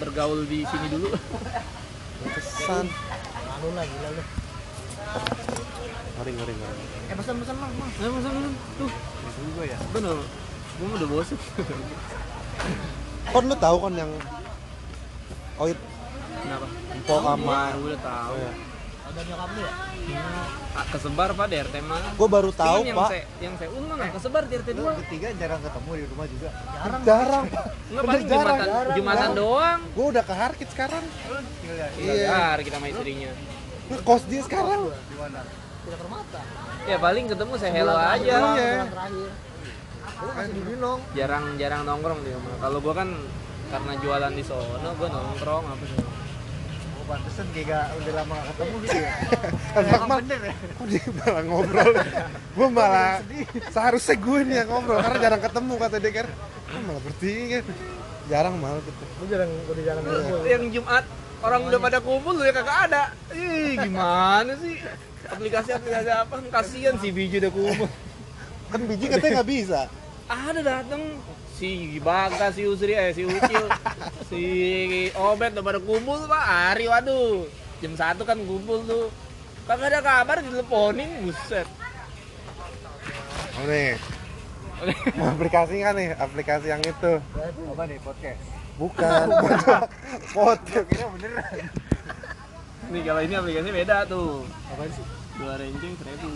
bergaul di sini dulu Pesan. Malu lah gila lu. Ngeri ngeri ngeri. Eh pesan pesan mah, mah. Ayo pesan pesan tuh juga ya. bener gue udah bosen Kon lu tahu kan yang Oit kenapa Empo sama gue udah tahu Iya. Ada nyokap lu ya? Ah, kesebar pak di RT mah gue baru tahu Cuman yang pak se yang seun mah nggak kesebar di RT Lu dua bertiga jarang ketemu di rumah juga. Jarang. jarang nggak Bener, paling jarang, jumatan jarang, jumatan jarang. doang gue udah ke Harkit sekarang. Iya. Iya, kita sama istrinya. ngekos dia sekarang Di mana? Tidak permata. Ya paling ketemu saya hello Bulan aja. terakhir, Iya. Lu masih di Binong. Jarang-jarang nongkrong di rumah. Kalau gua kan karena jualan di sono, gua nongkrong apa sih. Pantesan kayak gak udah lama gak ketemu gitu ya. Emang Emang bener ya? kok dia malah ngobrol gue malah seharusnya gue nih yang ngobrol karena jarang ketemu kata dia kan malah bertiga jarang malah gitu Lu jarang udah jarang ngumpul. Yang Jumat orang udah pada kumpul lu ya kagak ada. Ih, gimana sih? Aplikasi-aplikasi apa? Kasihan si Biji udah kumpul. kan biji katanya nggak bisa Ada datang si Baga, si Usri, eh si Ucil, si Obet udah pada kumpul Pak. Ari, waduh. Jam satu kan kumpul tuh. Kagak ada kabar diteleponin buset. Oh nih aplikasi kan nih? Aplikasi yang itu. Apa nih podcast? bukan. Foto Kira beneran. nih kalau ini aplikasinya beda tuh. Apa sih? dua ranking seribu.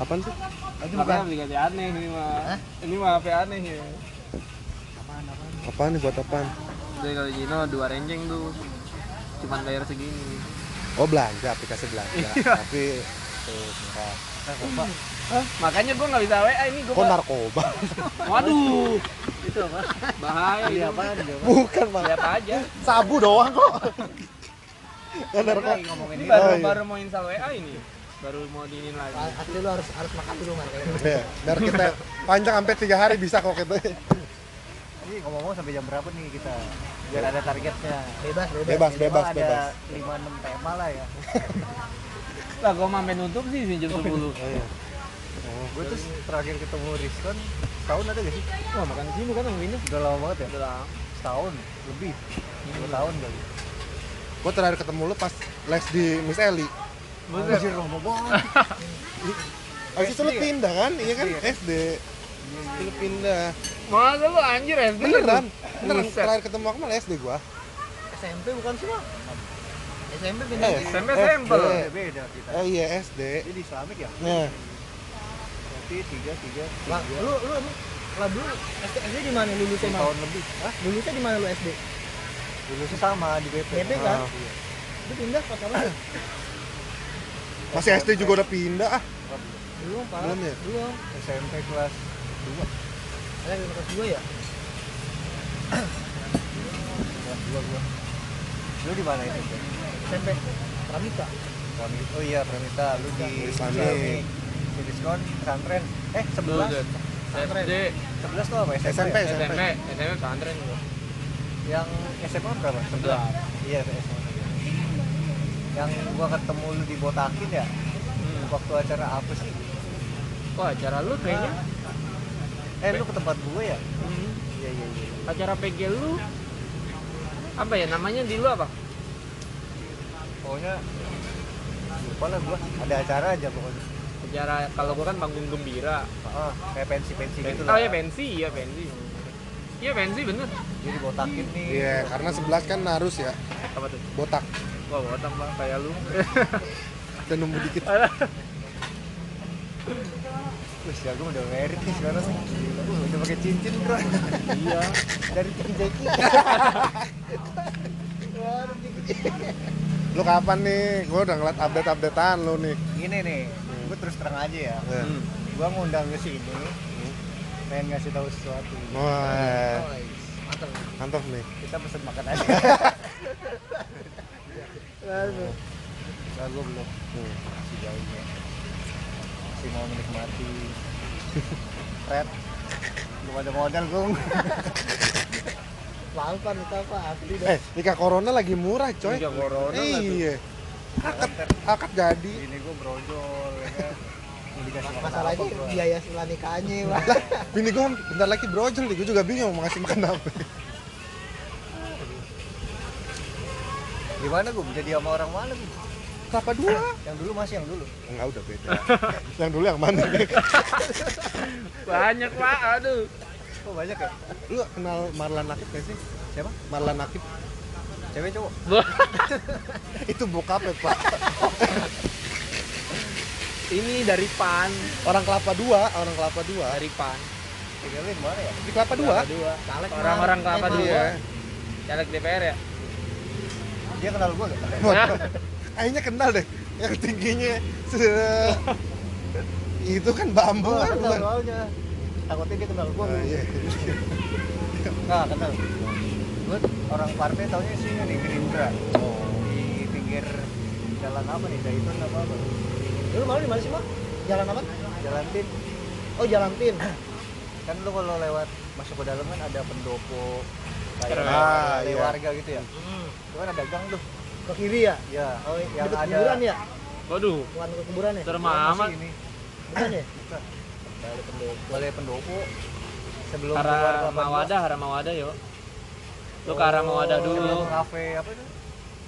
Apaan sih? Itu makanya aplikasi aneh ini mah. Ini mah HP aneh ya apaan nih buat apaan jadi kalau Gino dua ranking tuh cuman bayar segini oh belanja aplikasi belanja tapi tuh murah. Narkoba. Hah? makanya gua nggak bisa WA ini gua kok narkoba waduh Itu apa? bahaya Iya dia? bukan mah lihat aja sabu doang kok Kan Kita narkoba ini ini. baru Oh, iya. baru mau install WA ini baru mau diinin lagi Asli lu harus harus makan dulu man kayak gitu. Ya, biar kita panjang sampai tiga hari bisa kok gitu Ini ngomong-ngomong sampai jam berapa nih kita? Biar ada targetnya. Bebas, bebas. bebas Minimal bebas ada bebas 5-6 tema lah ya. lah gua sampai nutup sih jam 10 oh, iya. Gue tuh terakhir ketemu Rizkon setahun ada gak sih? wah makan sini kan yang ini Udah lama banget ya? udah lama. Setahun lebih. Dua tahun kali. gue terakhir ketemu lu pas les di Miss Eli Anjir lama banget. Abis itu lu SD ya? pindah kan? Iya kan? Iya. SD Lu pindah masa lu anjir SD Beneran? lu? Beneran terakhir ketemu aku malah SD gua SMP bukan sih, Bang? SMP pindah. Eh, SMP SD. sampel Beda, kita. Eh iya SD Jadi Islamik ya? Nah Berarti tiga, tiga, Lah, tiga. lu lu lu lah dulu SD, SD di mana lulusnya, tahun lebih. Hah? Lulusnya di mana lu SD? Dulu sih sama di BP. BP kan? Ah. Iya. Lu pindah pas apa? Masih SD juga udah pindah ah Belum, Pak. Belum ya? Belum. SMP kelas 2. Ada yang kelas 2 ya? Kelas 2 gua. Lu di mana itu? SMP. Pramita. Pramita. Oh iya, Pramita. Lu di. Islamik. Di diskon pesantren. Eh, Dulu 11. Zed. SD 11 tuh apa? SMP. SMP? SMP SMP pesantren gua Yang SMA berapa? 11 Iya, SMA. Yang gua ketemu lu di Botakin ya? hmm. Waktu acara apa sih? kok acara lu kayaknya Eh, lu ke tempat gue ya? hmm. Iya, iya, iya. acara PG lu apa ya namanya di lu apa Pokoknya lupa lah gua. Ada acara aja pokoknya. acara kalau gua kan panggung gembira Ah, kayak pensi-pensi gitu oh lah. ya pensi iya pensi iya pensi bener Jadi botakin nih. Iya karena 11 kan harus ya apa tuh Botak wah botak bang kayak lu Dan nunggu dikit Wih, ya gue udah merit nih sekarang. Uh, udah pakai cincin, Bro. iya Dari Tiki Jeki. Lu kapan nih? Gua udah ngeliat update-updatean lu nih Gini nih, gue terus terang aja ya. Hmm. Gua ngundang ke sini, pengen ngasih tahu sesuatu. Wah Mantap. mantap nih Kita pesen makan aja. Aduh. Nah, gue belum. Hmm. Masih jauh ya. Masih mau menikmati. Red. Belum ada modal, Gung. Lalpan itu apa? Asli dah. Eh nikah corona lagi murah coy Nikah corona lah. Iya Akad, akad jadi Ini gue brojol, ya kan. Masalahnya gua? biaya setelah nikahnya, Bang. Bini gua bentar lagi brojol nih, gua juga bingung mau ngasih makan apa Gimana gue jadi sama orang mana gue? Kelapa dua. Yang dulu masih yang dulu. Enggak udah beda. yang dulu yang mana? Banyak pak, aduh. Oh banyak ya? Lu kenal Marlan Nakib gak sih? Siapa? Marlan Nakib Cewek cowok? itu bokapnya pak. Ini dari Pan, Orang kelapa dua, orang kelapa dua. dari Pan. Tinggalin mana ya? Di kelapa dua. Orang-orang kelapa dua. Caleg DPR ya? Dia kenal gue gak? Kayaknya kenal deh. Yang tingginya se- itu kan bambu Gue kan kenal bukan? soalnya. Takutnya dia kenal gue. Ah, iya. Nggak kenal. Gue orang partai taunya sih di Gerindra. Di pinggir jalan apa nih? Zaitun apa apa? Dulu malu di mana sih, Mak? Jalan apa? Jalan Tin. Oh, Jalan Tin. Kan lu kalau lewat masuk ke dalam kan ada pendopo kayak. Ah, iya. warga gitu ya. Hmm. Itu kan ada gang tuh. Ke kiri ya? Ya, Oh, yang ada kuburan ya? Waduh, Bukan ke kuburan ya? serem Masih amat. ini. Bukan ya? Bukan. Balai pendopo. Balai pendopo sebelum keluar Arah Kelapa Dua. Mawadah, arah Mawadah yuk. Lu ke arah Mawadah Sebelum dulu. kafe apa itu?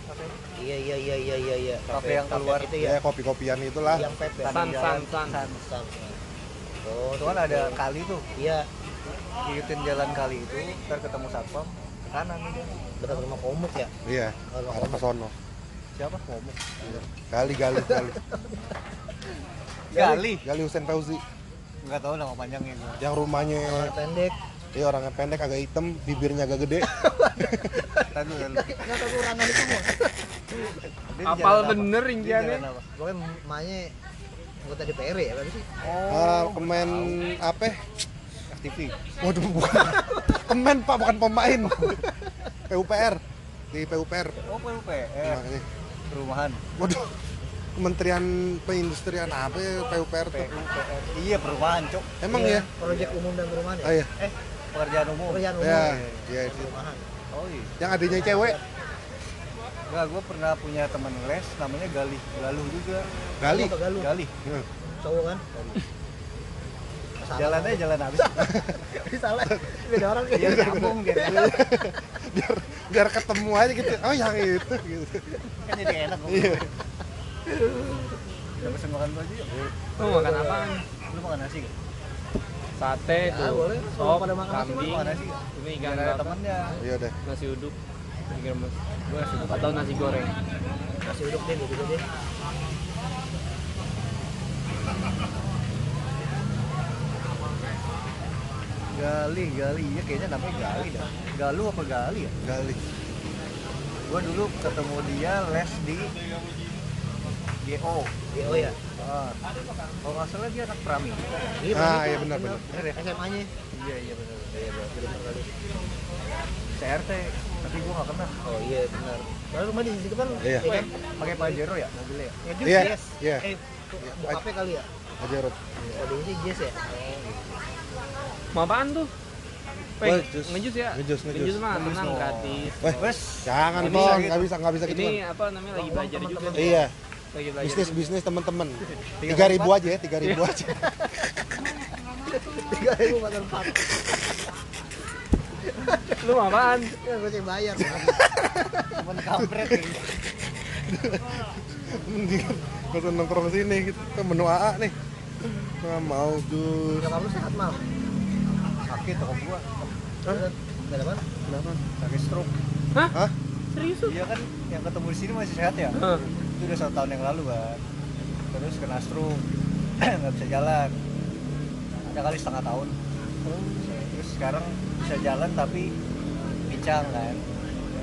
Kafe Iya, iya, iya, iya, iya, iya. Kafe yang keluar. itu Ya ya. kopi-kopian itulah. Yang pep ya. San, san, san. San. San. Oh, Itu kan ada kali tuh. Iya, Ikutin jalan kali itu, ntar ketemu satpam ke kanan udah. dekat rumah komuk ya. Iya. Oh, Arah ke komuk. sono. Siapa? Ngomong. Gali gali gali. Gali. Gali Husen Fauzi. Enggak tahu nama panjangnya. Yang rumahnya Orang pendek. dia orangnya pendek agak hitam, bibirnya agak gede. Tadi dulu. Nggak tahu kurangan itu mau. Dia di Apal bener ringkiannya. apa? Pokoknya emaknya anggota DPR ya, berapa sih? Ah, kemen apa? FTV. Waduh, bukan. Kemen Pak, bukan pemain. PUPR. Di PUPR. Oh, PUPR. Makanya. Perumahan. Waduh. Kementerian Perindustrian apa ya PUPR tuh? PUPR. Iya, perumahan, Cok. Emang Iya, ya? Proyek umum dan perumahan ya? Oh iya. Eh, Pekerjaan umum. pekerjaan umum. Ya, ya itu. Perumahan. Oh iya. Yang adanya cewek, Enggak, gue pernah punya teman les namanya Gali. Galuh juga. Gali. Apa galuh? Gali. Hmm. Cowok kan? Salah. Jalan aja jalan habis. Ini salah. Beda orang Iya, kayak nyambung dia. biar biar ketemu aja gitu. Oh, yang itu gitu. Kan jadi enak kok. Iya. Udah pesen makan baju yuk. Lu makan apaan? Lu makan nasi gak? Sate Ya, tuh. boleh. Sop, pada makan nasi, kambing. Makan nasi gak? Ini Biar ikan bakar. temennya. Iya deh. Nasi uduk. Pikir mas. Gue nasi uduk atau nasi goreng. Masih uduk deh, gitu deh. Gali, Gali. Iya kayaknya namanya Gali dah. Galu apa Gali ya? Gali. Gua dulu ketemu dia les di GO. Iya, oh ya. Ah. Kalau nggak salah dia anak Prami. Iya, Ah, iya benar benar. Ya? SMA-nya. Iya iya benar. Iya, benar kali. CRT. Tapi gua nggak kenal. Oh iya, benar. Soalnya rumah di sini kan. Iya. kan? Pakai Pajero ya mobilnya. ya? Iya, Jess. iya. Eh, bokapnya kali ya? Oh, dia sih Jess ya? Mau apaan tuh? Jus. ngejus ya? Ngejus, ngejus. Ngejus mah tenang dong. gratis. Weh, Wes. jangan Ini Pong, bisa nggak bisa nggak bisa gitu. Ini apa namanya lagi belajar juga. Iya, Lagi belajar. bisnis bisnis teman-teman. Tiga Tiga ribu kali aja ya, tiga ribu aja. Tiga ribu empat empat. Lu mau apaan? Ya, gue sih bayar. Temen kampret nih. Mendingan nggak usah nongkrong sini. Ke menu AA nih. Nggak mau jus. Nyokap lu sehat, Mal? Sakit toko gua. Hah? Ada? Kenapa? Sakit stroke. Hah? Hah? Serius? Iya kan yang ketemu di sini masih sehat ya? Hah. Itu udah satu tahun yang lalu kan. Terus kena stroke. nggak bisa jalan. Ada kali setengah tahun. Terus sekarang bisa jalan tapi pincang kan.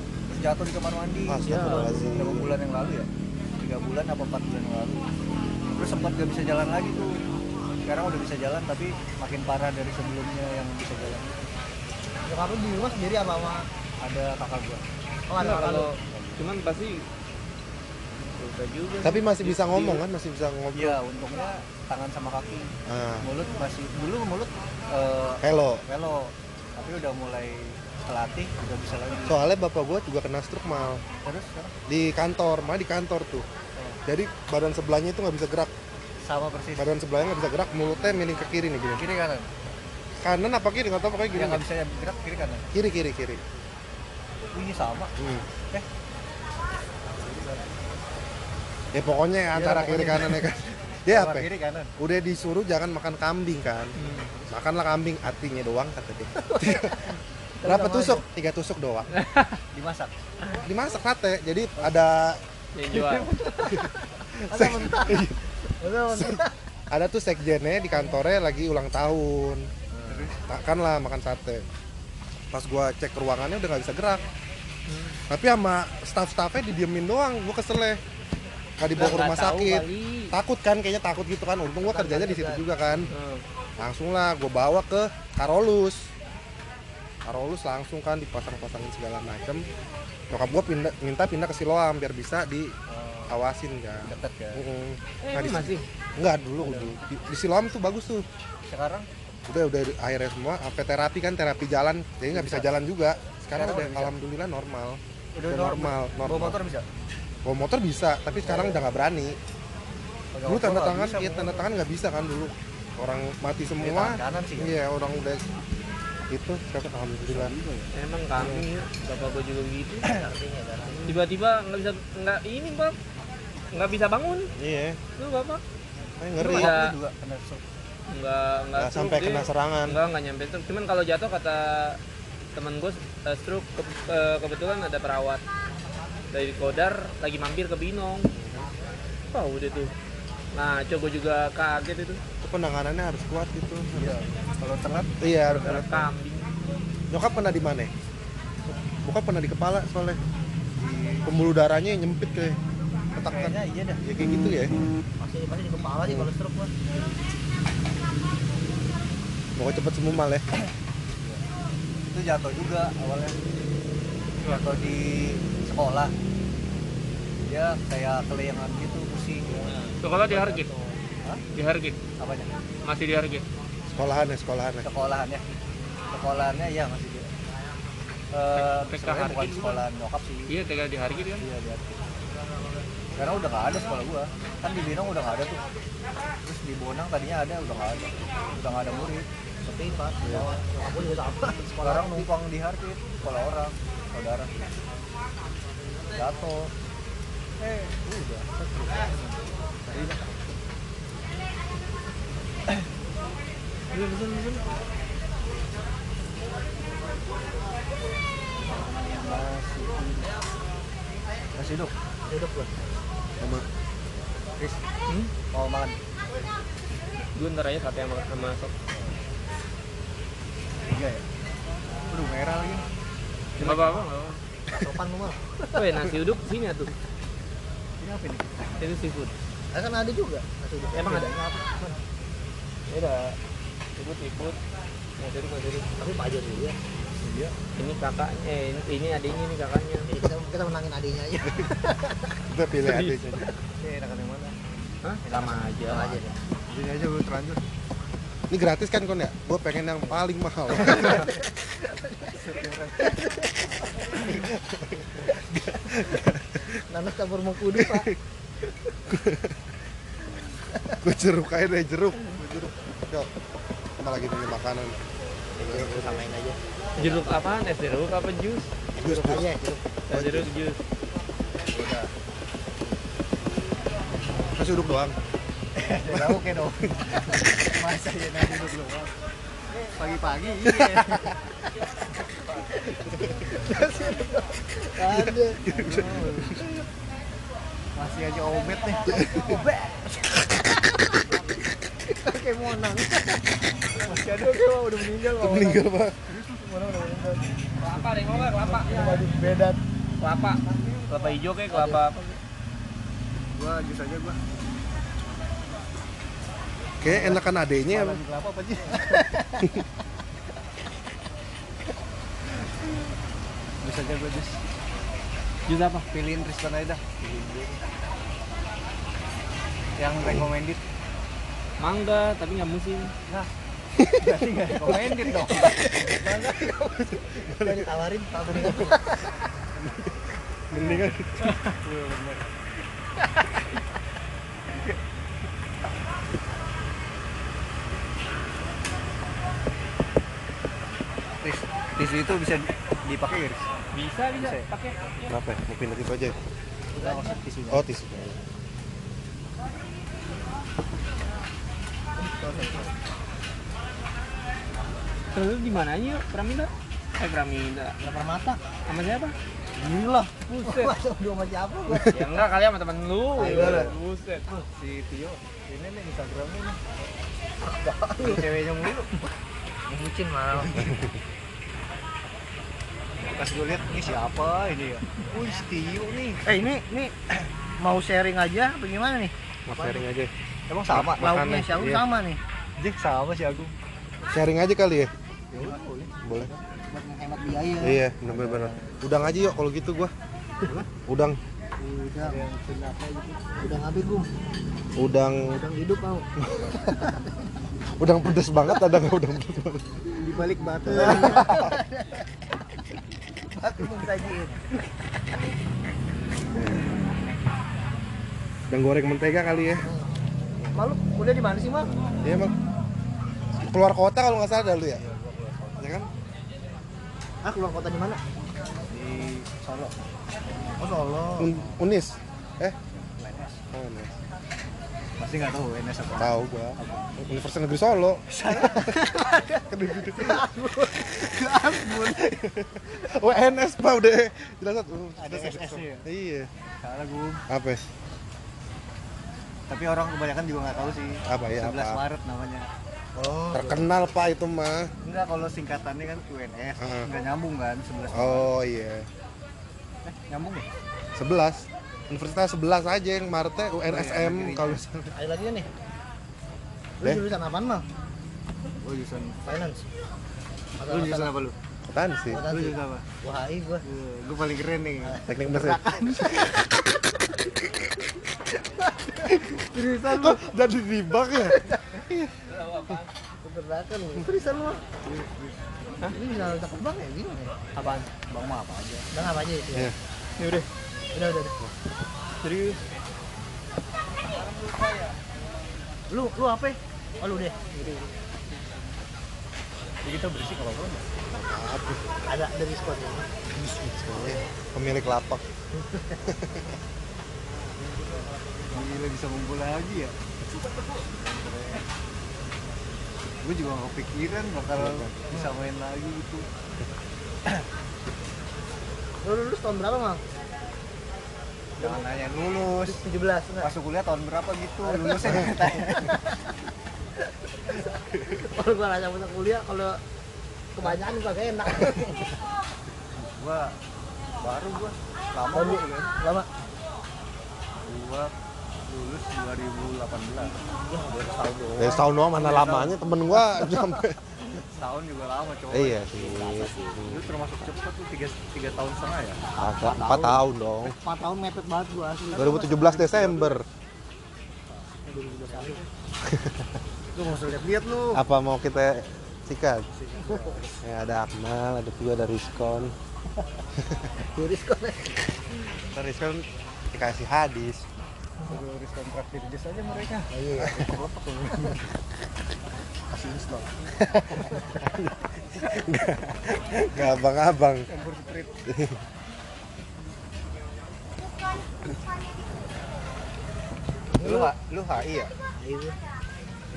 Terus jatuh di kamar mandi. Astagfirullahaladzim. Berapa bulan yang lalu ya? Tiga bulan apa empat bulan yang lalu. Terus sempat gak bisa jalan lagi tuh. Sekarang udah bisa jalan tapi makin parah dari sebelumnya yang bisa jalan. Nyokap lu di rumah sendiri apa sama? Ada kakak gua. Oh, ada Nggak, kakak lu. kalau cuman pasti susah juga. Tapi sih. masih bisa Di- ngomong kan, masih bisa ngobrol. Iya, untungnya tangan sama kaki. Ah, Mulut masih dulu mulut eh hello. velo, tapi udah mulai terlatih udah bisa lagi. Soalnya bapak gua juga kena stroke mal Terus sekarang di kantor, malah di kantor tuh. Jadi badan sebelahnya itu nggak bisa gerak. Sama persis. Badan sebelahnya nggak bisa gerak, mulutnya miring ke kiri nih gini. Kiri kanan. Kanan apa kiri nggak tahu pokoknya gini. Yang nggak bisa gerak kiri kanan. Kiri kiri kiri. Ini sama. Hmm. Eh, ya pokoknya antara lah, kiri pokoknya. kanan ya kan dia Kanan apa ya? kiri kanan udah disuruh jangan makan kambing kan Hmm. makanlah kambing artinya doang kata dia berapa tusuk tiga tusuk doang dimasak dimasak sate jadi ada Yang jual. ada tuh sekjennya di kantornya lagi ulang tahun. Makan lah makan sate. Pas gua cek ruangannya udah nggak bisa gerak. Tapi sama staff-staffnya didiemin doang gua kesel ya nggak dibawa ke rumah sakit. kali. takut kan kayaknya takut gitu kan. Untung gua kerjanya di situ juga kan. Hmm. langsung lah gua bawa ke Karolus. Karolus langsung kan dipasang-pasangin segala macem. Nyokap gua pindah, minta pindah ke Siloam biar bisa diawasin kan deket kan Mm-mm. Eh, Nah, di- masih. Enggak dulu, dulu. Di, di Siloam tuh bagus tuh. sekarang Udah udah akhirnya semua sampai terapi kan terapi jalan. Jadi nggak bisa jalan juga. Sekarang udah bisa. alhamdulillah normal. udah Udah normal, bawa normal. motor bisa Bawa motor bisa, tapi sekarang udah nggak berani. Dulu tanda tangan, bisa, iya bawa tanda tangan nggak bisa kan dulu. Orang mati semua. kanan sih, kan? Iya orang udah itu sekarang alhamdulillah. Emang kambing ya. Bapak gua juga gitu. Tiba-tiba nggak bisa nggak ini bang nggak bisa bangun. Iya, Lu bapak Saya ngeri. Ada- Aku juga kena stroke nggak nggak Nggak sampai kena dia. serangan. Enggak, enggak nyampe stroke. Cuman kalau jatuh kata temen gue uh, stroke ke- ke- kebetulan ada perawat dari Kodar lagi mampir ke Binong. Wah, udah tuh. Nah, coba juga kaget itu. Itu penanganannya harus kuat gitu. iya kalau telat Iya, harus kuat. kambing. Nyokap pernah di mana? Bokap pernah di kepala soalnya. Pembuluh darahnya nyempit kayak kayaknya iya dah. Ya kayak gitu ya. masih masih di kepala sih kalau stroke mah. Pokoknya cepet sembuh mal ya. itu jatuh juga awalnya. Jatuh di sekolah. Dia kayak kelayangan gitu pusing. Kalau di Hargit, Hah? di Hargit, apanya? Masih di Hargit. Sekolahan ya, sekolahan ya. sekolahannya sekolahannya iya masih dia Eh, TK bukan Hargit sekolahan nyokap sih. Iya, tinggal di Hargit kan. iya lihat karena udah nggak ada sekolah gua. Kan di Binong udah nggak ada tuh. Terus di Bonang tadinya ada udah nggak ada. Udah nggak ada murid. Sepi pak. Ya. aku juga sama. Sekarang numpang di Harkit sekolah orang saudara. Jatuh. Eh. Udah betul. masih masih hidup hidup gua Sama Chris Hmm? mau makan Gue ntar aja sate sama, sama sop. tiga ya Aduh merah lagi Nggak apa-apa, sopan lu mah Weh, nasi uduk sini tuh. ini apa ini Itu seafood. Ah, kan ada juga nasi uduk Emang ada? Ya udah. Seafood, seafood. Nasi uduk, nasi uduk. tapi Pak Jon juga Iya. Ini kakaknya, eh ini- ini adiknya ini kakaknya. Jadi kita kita menangin adiknya aja kita pilih aja. ini enakan yang mana Hah? Sama aja. Sama aja Ini aja gue terlanjur. Ini gratis kan kon ya? Gue pengen yang paling mahal. nanas campur mengkudu pak gue jeruk aja deh jeruk. Gua jeruk. Yuk. Sama lagi nih makanan. Jeruk samain aja Jeruk apaan? Es? Jeruk apa jus? Jus, aja jeruk Es jeruk jus. udah. Nasi uduk doang. udah oke dong. Masa ya nasi uduk doang. Pagi-pagi iya. Ada masih aja obet nih. Obet. Kayak monang masih ada kayak udah meninggal Itu meninggal pak. Kelapa deh, mau kelapa? Beda Kelapa. Kelapa hijau kayak kelapa apa? gua jus aja gua Kayak enakan adenya di kelapa apa sih jus aja gua jus Jus apa? pilihin Tristan aja dah yang recommended Mangga, tapi nggak musim. nah berarti nggak recommended dong udah ditawarin tawarin mendingan. Tis, tisu itu bisa dipakai ya? Bisa, bisa. Bisa ya? Pakai. Kenapa? ya? Mau pindah situ aja. Tisunya. Oh tisu. Terus di mana aja yuk? Pramida? Eh Pramida. Lapar mata. Sama siapa? Ini lah. Buset. Masa udah sama siapa gua? ya enggak kali sama temen lu. Ayo, lah. Buset. Si Tio, ini nih Instagramnya nih. Apaan ceweknya mulu? Bucin malah. Pas gue lihat ini siapa ini ya? Wih, si Tio nih. Eh ini ini mau sharing aja apa gimana nih? Mas sharing aja. Emang sama? Makannya, Lauknya si Agung iya. sama nih. Jek sama si Agung. Sharing aja kali ya. Udah, boleh. Boleh. Buat menghemat biaya. Iya, bener-bener. Udang aja yuk kalau gitu gua. Udang, Udah, udah apa gitu? Udah ngabis gum. udang, Udang hidup mau. udang pedes banget ada nggak udang pedes banget? Di balik batu. Batu sajiin. Udang goreng mentega kali ya. Malu kuliah di mana sih, Mal? Iya emang. Keluar kota kalau nggak salah dah lu ya. Ya kan? Ah, keluar kota di mana? Di Solo. Oh, Solo. Un- Unis. Eh, UNS. oh, Unis. Pasti nggak tahu UNS apa. Tahu gua. Universitas Negeri Solo. UNS Pak udah jelas satu. Ada SS ya? Iya. Salah gum. Apa? Tapi orang kebanyakan juga nggak tahu sih. Apa ya, 11 apa? Maret namanya. Oh. Terkenal Pak itu mah. Enggak kalau singkatannya kan UNS. Heeh. Enggak nyambung kan 11 Maret. Oh iya. Eh, nyambung ya? 11 Universitas 11 aja yang Maretnya UNSM negeri. kalau Ayo lagi nih. Lu Deh. jurusan apaan, Mal? Gua jurusan finance. Lu jurusan apa lu? akuntansi. Lu jurusan apa? Wah, gua. Gua paling keren nih. Teknik mesin. Jurusan Kok jadi dibak ya? Keberdakan lu. Jurusan lu. Hah? Ini bisa cakep bang ya? Gimana ya? Apaan? Bang mah apa aja? Bang apa aja itu ya? Iya. Ya udah. Udah, udah, udah. Serius. Lu, lu apa? Oh, lu deh. Ya, kita bersih kalau apa Ada ada diskon. Pemilik lapak. Gila bisa ngumpul lagi ya. Gue juga gak kepikiran bakal bisa main lagi gitu. Lu lulus tahun berapa, Mang? Jangan nanya lulus. 17 enggak? Masuk kuliah tahun berapa gitu? Lulusnya tanya. kalau gua nanya masuk kuliah kalau kebanyakan juga gak enak gua baru gua lama gua lama Gua lulus 2018. ya baru setahun doang Dari setahun doang mana lamanya temen gua sampai. Tahun juga lama, coba. iya sih. Lu termasuk cepet tuh 3, 3 tahun setengah ya? Agak 4 tahun dong. 4 tahun mepet banget gua asli 2017 Desember. Lu nggak usah lihat-lihat lu. Apa mau kita sikat? Ya ada Akmal, ada juga ada Rizkon. Turis kok Ntar Rizkon dikasih hadis. Suruh risk kontrak di dis aja mereka. iya Kasih install. Gak abang-abang. Campur street. lu ha- lu HI ya? itu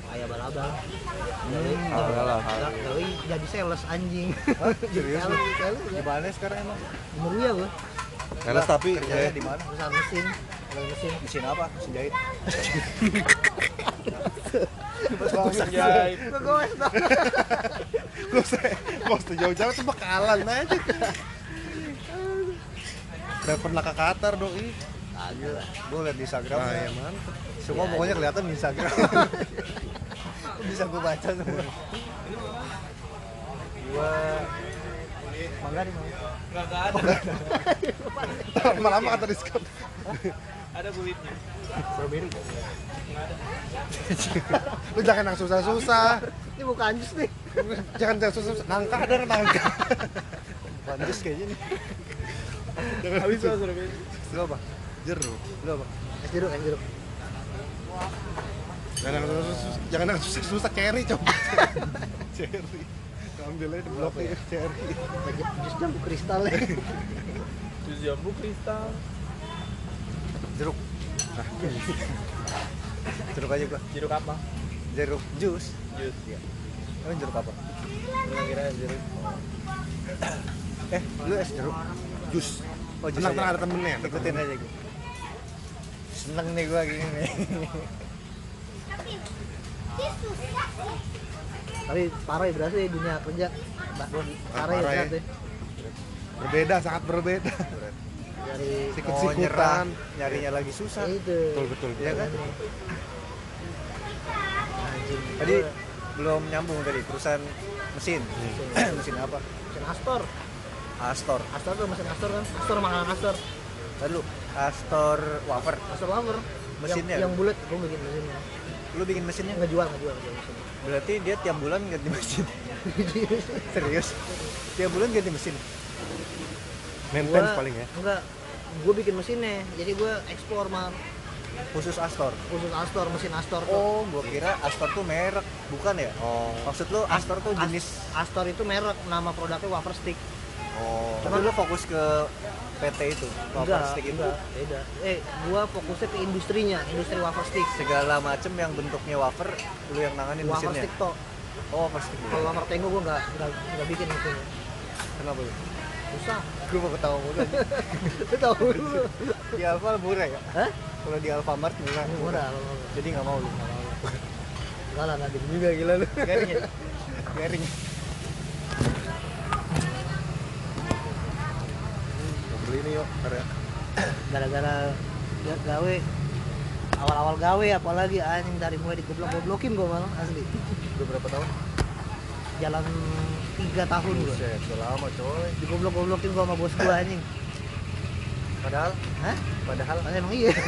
kayak balabal Alah, Doi jadi sales anjing Serius lu? Sales, sales, Di mana sekarang emang? umur dia gua Karena tapi Kerjanya eh, di mana? perusahaan mesin kalau mesin Mesin apa? Mesin jahit. Jahit. usah jauh-jauh tuh bakalan aja Udah pernah ke Qatar doi Kagak. Gua liat di Instagram. Nah ya. ya mantep Semua pokoknya kelihatan di Instagram. Bisa gua baca semua. Gua Mangga di mana? Enggak ada. Lama-lama kata Rizkon Ada kulitnya. Strawberry. Lu jangan yang susah-susah. Ini bukan jus nih. Jangan yang susah-susah. Nangka ada nangka Banjus kayaknya nih. Jangan Habis lah sudah Lu apa? Jeruk. Lu apa? es jeruk es jeruk. Jangan yang susah-susah. Jangan yang susah-susah. Cherry coba. Cherry. Ambil aja di blok ya? Cherry. Jus jambu kristal. Ya Jus jambu kristal. Jeruk jeruk aja gua Jeruk apa? jeruk jus Jus. iya Emang jeruk apa Gua kira jeruk. eh lu es jeruk jus oh jus tenang tenang ada temennya ikutin aja gue seneng nih gua gini nih Tapi parah ya berasa ya dunia kerja. Mbak, parah ya parah ya. ya. berbeda sangat berbeda Dari mau sikut-sikutan nyerah nyarinya lagi susah ya itu. betul betul Iya kan Anjing. tadi belum nyambung tadi perusahaan mesin Hmm. mesin apa mesin Astor. Astor Astor tuh mesin Astor kan. Astor makanan Astor. lalu Astor wafer Astor wafer. Mesinnya? Yang, yang bulat gue bikin mesinnya. lu bikin mesinnya Ngejual, ngejual, ngejual mesinnya. berarti dia tiap bulan ganti mesin serius tiap bulan ganti mesin maintenance paling ya Enggak. Gue bikin mesinnya. Jadi gue ekspor mah khusus Astor khusus Astor, mesin Astor tuh. oh gua kira Astor tuh merek bukan ya oh maksud lu Astor tuh jenis Astor itu merek, nama produknya wafer stick. oh tapi lu fokus ke PT itu wafer Enggak, stick itu enggak, beda. Eh, gua fokusnya ke industrinya, industri wafer stick. segala macem yang bentuknya wafer lu yang nanganin Wafer mesinnya stick toh. oh wafer stick Kalau wafer tenggo gua enggak enggak, enggak bikin mesinnya. kenapa lu? Susah. gue mau ketawa mulu Lu tahu lu. di Alfa murah ya Hah? kalau di Alfamart murah Murah mau. jadi nggak mau lu Enggak lah, nanti juga gila lu. garing ya garing mau beli ini yuk karya Gara-gara dia gawe awal-awal gawe apalagi anjing dari mulai digoblok-goblokin gua malah asli. udah berapa tahun Jalan 3 tahun. Buset, udah lama coy Digoblok-goblokin gua sama bos gua anjing. padahal Hah? padahal emang iya.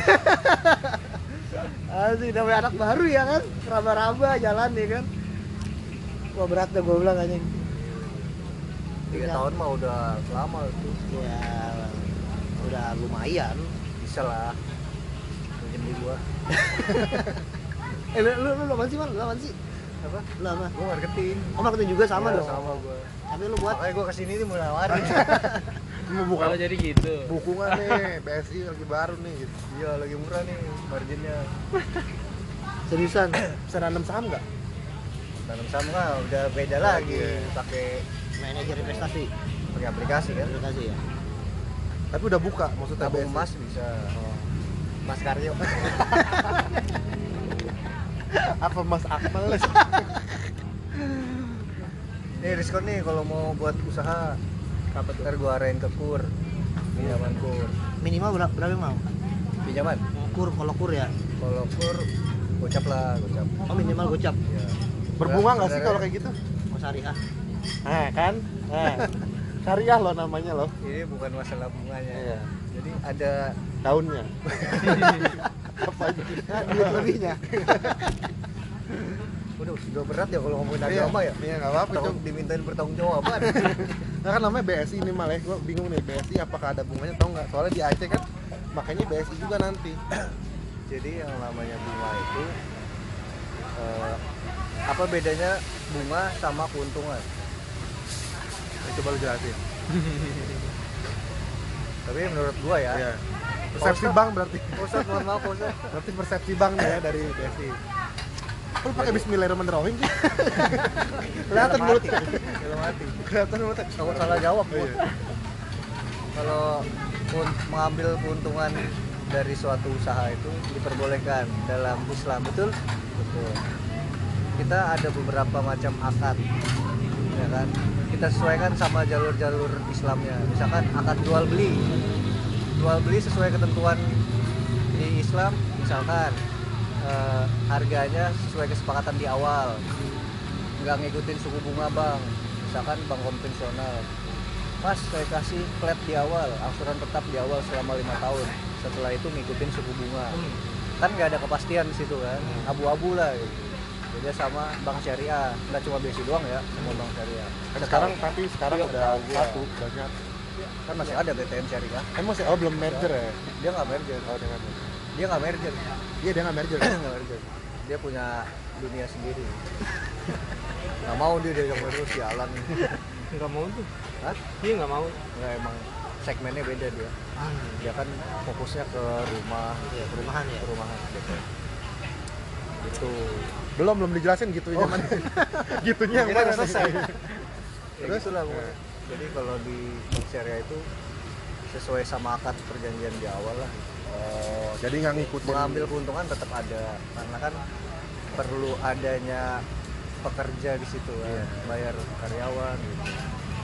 Asli namanya anak baru ya kan, raba-raba jalan ya kan. Wah berat dah gue bilang anjing. tiga Iya. tahun mah udah lama tuh Ya udah lumayan. bisa lah pinjem di gua Eh lu lu, lu apaan sih man? Lu apaan sih? Apa? Lu apa? gua marketing Oh marketing juga? Sama Iya, dong. sama gua. Tapi lu buat? Makanya gua ke sini nih mau nawarin. Mau Kalau buka jadi gitu. bukungan nih BSI lagi baru nih gitu. Iya lagi murah nih marginnya. Seriusan. bisa nanam saham nggak? Tanam saham kan udah beda lagi. Iya. pakai Manajer investasi. pakai aplikasi kan? Investasi ya. tapi udah buka maksudnya tabung BSI emas bisa. Mas Karyo apa Mas Akmal nih diskon nih kalau mau buat usaha Apa tuh? ntar gua arahin ke kur pinjaman kur Minimal berapa, berapa mau? pinjaman Kur kalau kur ya. kalau kur gocap lah gocap Oh minimal gocap. ya berbunga nggak sih kalau kayak gitu Oh syariah. nah kan nah syariah loh namanya loh ini bukan masalah bunganya Iya. jadi ada daunnya apa Nah, duit lebihnya. udah sudah berat ya kalau ngomongin Iya. agama ya iya nggak apa-apa Cok. dimintain bertanggung jawaban nah kan namanya BSI ini malah ya gue bingung nih BSI apakah ada bunganya atau nggak soalnya di Aceh kan makanya BSI juga nanti jadi yang namanya bunga itu eh, apa bedanya bunga sama keuntungan Nah, coba lu jelasin tapi menurut gua ya Iya. Persepsi Ustaz. bank berarti. Ustaz mohon maaf Ustaz berarti persepsi bank nih ya dari BSI lu pakai Bismillahirrahmanirrahim sih? Kelihatan mulut. Kalau mati. Kelihatan mulut. Takut salah jawab Oh, iya. kalau mengambil keuntungan dari suatu usaha itu diperbolehkan dalam Islam. Betul? Betul. Kita ada beberapa macam akad ya kan? Kita sesuaikan sama jalur-jalur Islamnya. Misalkan akad jual beli jual beli sesuai ketentuan di Islam misalkan eh, harganya sesuai kesepakatan di awal nggak ngikutin suku bunga bank misalkan bank konvensional Mas saya kasih flat di awal, angsuran tetap di awal selama lima tahun. Setelah itu ngikutin suku bunga. Kan nggak ada kepastian di situ kan, abu-abu lah. Gitu. Beda sama bank syariah, nggak cuma BSI doang ya, semua bank syariah. Sekarang tapi sekarang Iya, udah gua. satu banyak. Kan masih ada BTN syariah, Emang sih oh belum merger ya? dia nggak merger, Oh dia nggak merger. dia nggak merger, Iya dia nggak merger. nggak merger. Dia punya dunia sendiri. Nggak mau dia diajak merger sialan. Enggak mau tuh. Hah? Dia enggak mau. Nggak emang segmennya beda dia Hmm. dia kan fokusnya ke rumah Iya, perumahan ya. perumahan gitu itu belum belum dijelasin gitu Oh. zaman gitunya yang mana selesai. ya gitulah pokoknya. Jadi kalau di bank syariah itu sesuai sama akad perjanjian di awal lah. Oh jadi nggak ngikutin? Mengambil keuntungan tetap ada. Karena kan perlu adanya pekerja di situ kan, Iya. bayar karyawan gitu.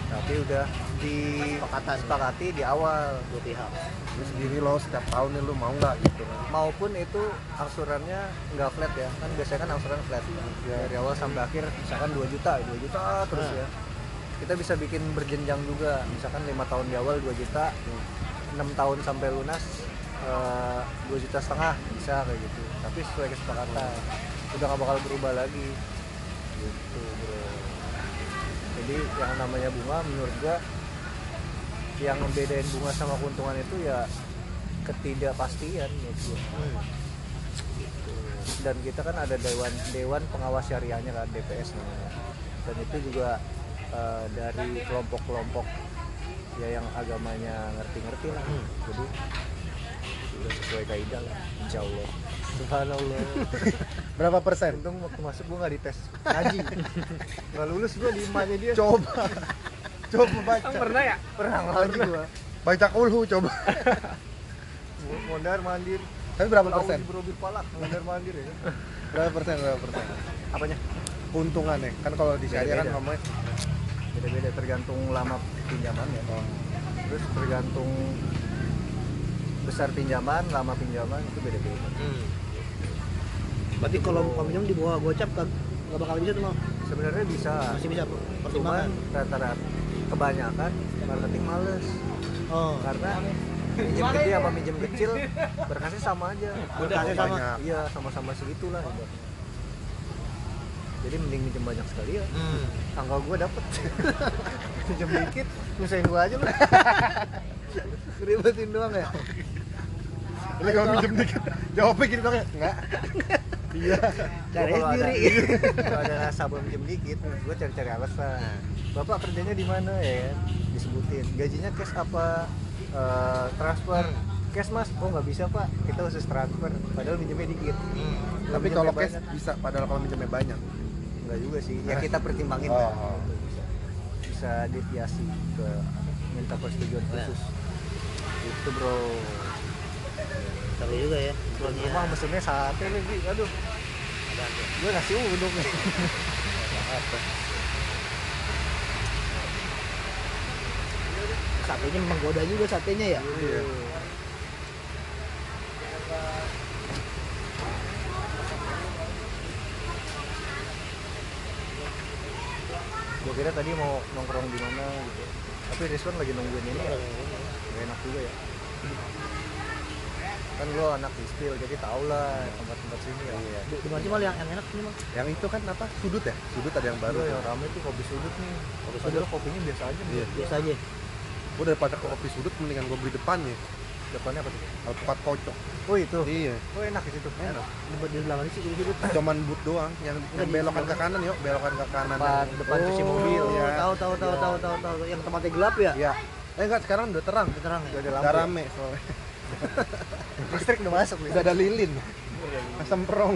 Tapi udah disepakati di awal. Dua pihak. terus gini loh setiap tahun nih lu mau nggak gitu kan? Maupun itu angsurannya nggak flat ya. Kan biasanya kan angsuran flat. Dari awal sampai akhir misalkan 2 juta 2 juta terus Nah. ya kita bisa bikin berjenjang juga. Misalkan lima tahun di awal 2 juta. Enam tahun sampai lunas eh, 2 juta setengah bisa kayak gitu. Tapi sesuai kesepakatan. Udah nggak bakal berubah lagi. Gitu bro. Jadi yang namanya bunga menurut gua yang membedain bunga sama keuntungan itu ya ketidakpastian. Gitu. dan kita kan ada dewan dewan pengawas syariahnya kan DPS namanya. Dan itu juga eh, dari kelompok-kelompok ya yang agamanya ngerti-ngerti lah. Hmm. jadi sudah sesuai kaidah lah insya Allah. Subhanallah. Berapa persen? Untung waktu masuk gua nggak dites ngaji. Nggak lulus gua di emaknya dia. Coba. Coba baca. Kamu pernah ya? pernah ngaji gua. baca ulhu coba. Mondar mandir. Tapi berapa persen? berobir palak mondar mandir ya. Berapa persen berapa persen? Apanya? Keuntungannya. Kan kalau di syariah kan ngomongnya beda-beda tergantung lama pinjaman ya. Terus tergantung besar pinjaman lama pinjaman itu beda-beda. Hmm. Berarti kalau pinjam di bawah gocap kan nggak bakal bisa tuh mau sebenarnya bisa. Masih bisa pertimbangan. rata-rata kebanyakan marketing males. Oh. karena minjem gede sama minjem kecil berkasnya sama aja. Berkasnya sama. iya sama-sama segitulah jadi mending minjem banyak sekali ya. Hmm. tanggal gue dapet. Minjem dikit nyusahin gue aja lu Ribetin doang ya. ini kalau minjem dikit jawabnya gini dong ya? Enggak. Iya. Cari Gua kalau ada, sendiri. kalau ada nasabah minjem dikit gue cari-cari alasan. Bapak kerjanya di mana ya? Disebutin. Gajinya cash apa eh, transfer? Cash mas? Oh nggak bisa pak. Kita khusus transfer. Padahal minjemnya dikit. Hmm. tapi kalau cash banyak. bisa padahal kalau minjemnya banyak nggak juga sih ya kita pertimbangin Oh, lah. oh. bisa bisa deviasi ke minta persetujuan Ya. khusus itu bro Seru juga ya. tuan rumah mesennya sate lagi aduh gue nasi uduk nih Satenya menggoda juga satenya ya. Iya. Kira tadi mau nongkrong di mana gitu tapi Rizwan lagi nungguin ini ya Gak enak juga ya kan lo anak ispil jadi tau lah tempat-tempat sini ya iya. Di, mana mal yang, yang enak sini mal? yang itu kan apa sudut ya sudut ada yang baru tuh. yang rame tuh kopi sudut nih kopi sudut. kopinya biasa aja Iya. iya. Biasa aja. gue daripada ke kopi sudut mendingan gue beli depannya depannya apa tuh alpukat kocok oh itu iya oh enak di situ enak Di, di mana sih di sudut? cuman but doang yang, yang di belokan ke kanan yuk belokan ke kanan depan depan cuci mobil Oh, ya. tahu tahu tahu tahu tahu tahu yang tempatnya gelap ya? Iya. Eh enggak, sekarang udah terang. Udah terang ya. Udah ada Udah lampu rame soalnya. listrik udah masuk nih Udah ada lilin. Semprong.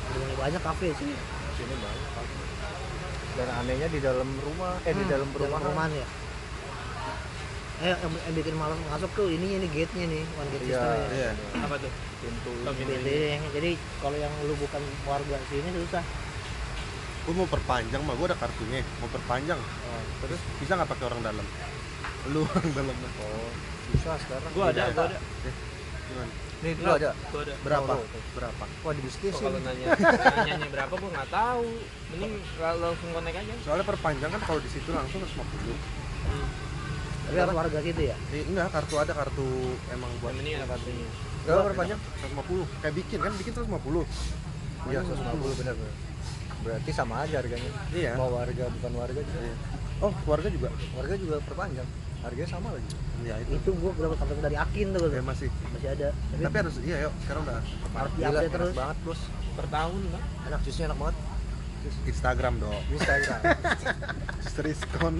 Udah mulai banyak kafe sih. sini banyak Pak. dan anehnya di dalam rumah eh di Hmm, dalam perumahan perumahan ya. Eh yang, yang bikin malas masuk tuh ini ini gate-nya nih, one gate Iya. system ya. Iya. Apa tuh? pintu pintu. Jadi kalau yang lu bukan warga sini susah. Gue mau perpanjang mah, gue ada kartunya. Mau perpanjang. Oh, Terus bisa nggak pakai orang dalam? Lu orang dalam. oh bisa sekarang Gua ada, gua ada. Gimana? nih lu ada Gua ada. Berapa? Berapa? wah di bisnis Kok kalau nanya nanya berapa gua nggak tahu. Mending la- langsung kontak aja. Soalnya perpanjang kan kalau di situ langsung 150. Tapi harus warga gitu ya. Eh, enggak, kartu ada kartu emang buat Yang penting ada kartunya. berapa perpanjang 150. Kayak bikin kan bikin 150. iya 150 benar benar berarti sama aja harganya Iya. mau warga bukan warga juga Iya. Oh, keluarga juga. warga juga perpanjang harganya sama lagi Iya, itu. Itu gua dapat kartu dari Akin tuh Ya masih. masih ada. Tapi, Tapi harus iya yuk, sekarang udah harus diupdate terus. banget bos Per tahun lah. enak jusnya enak banget Instagram dong. Instagram Striskon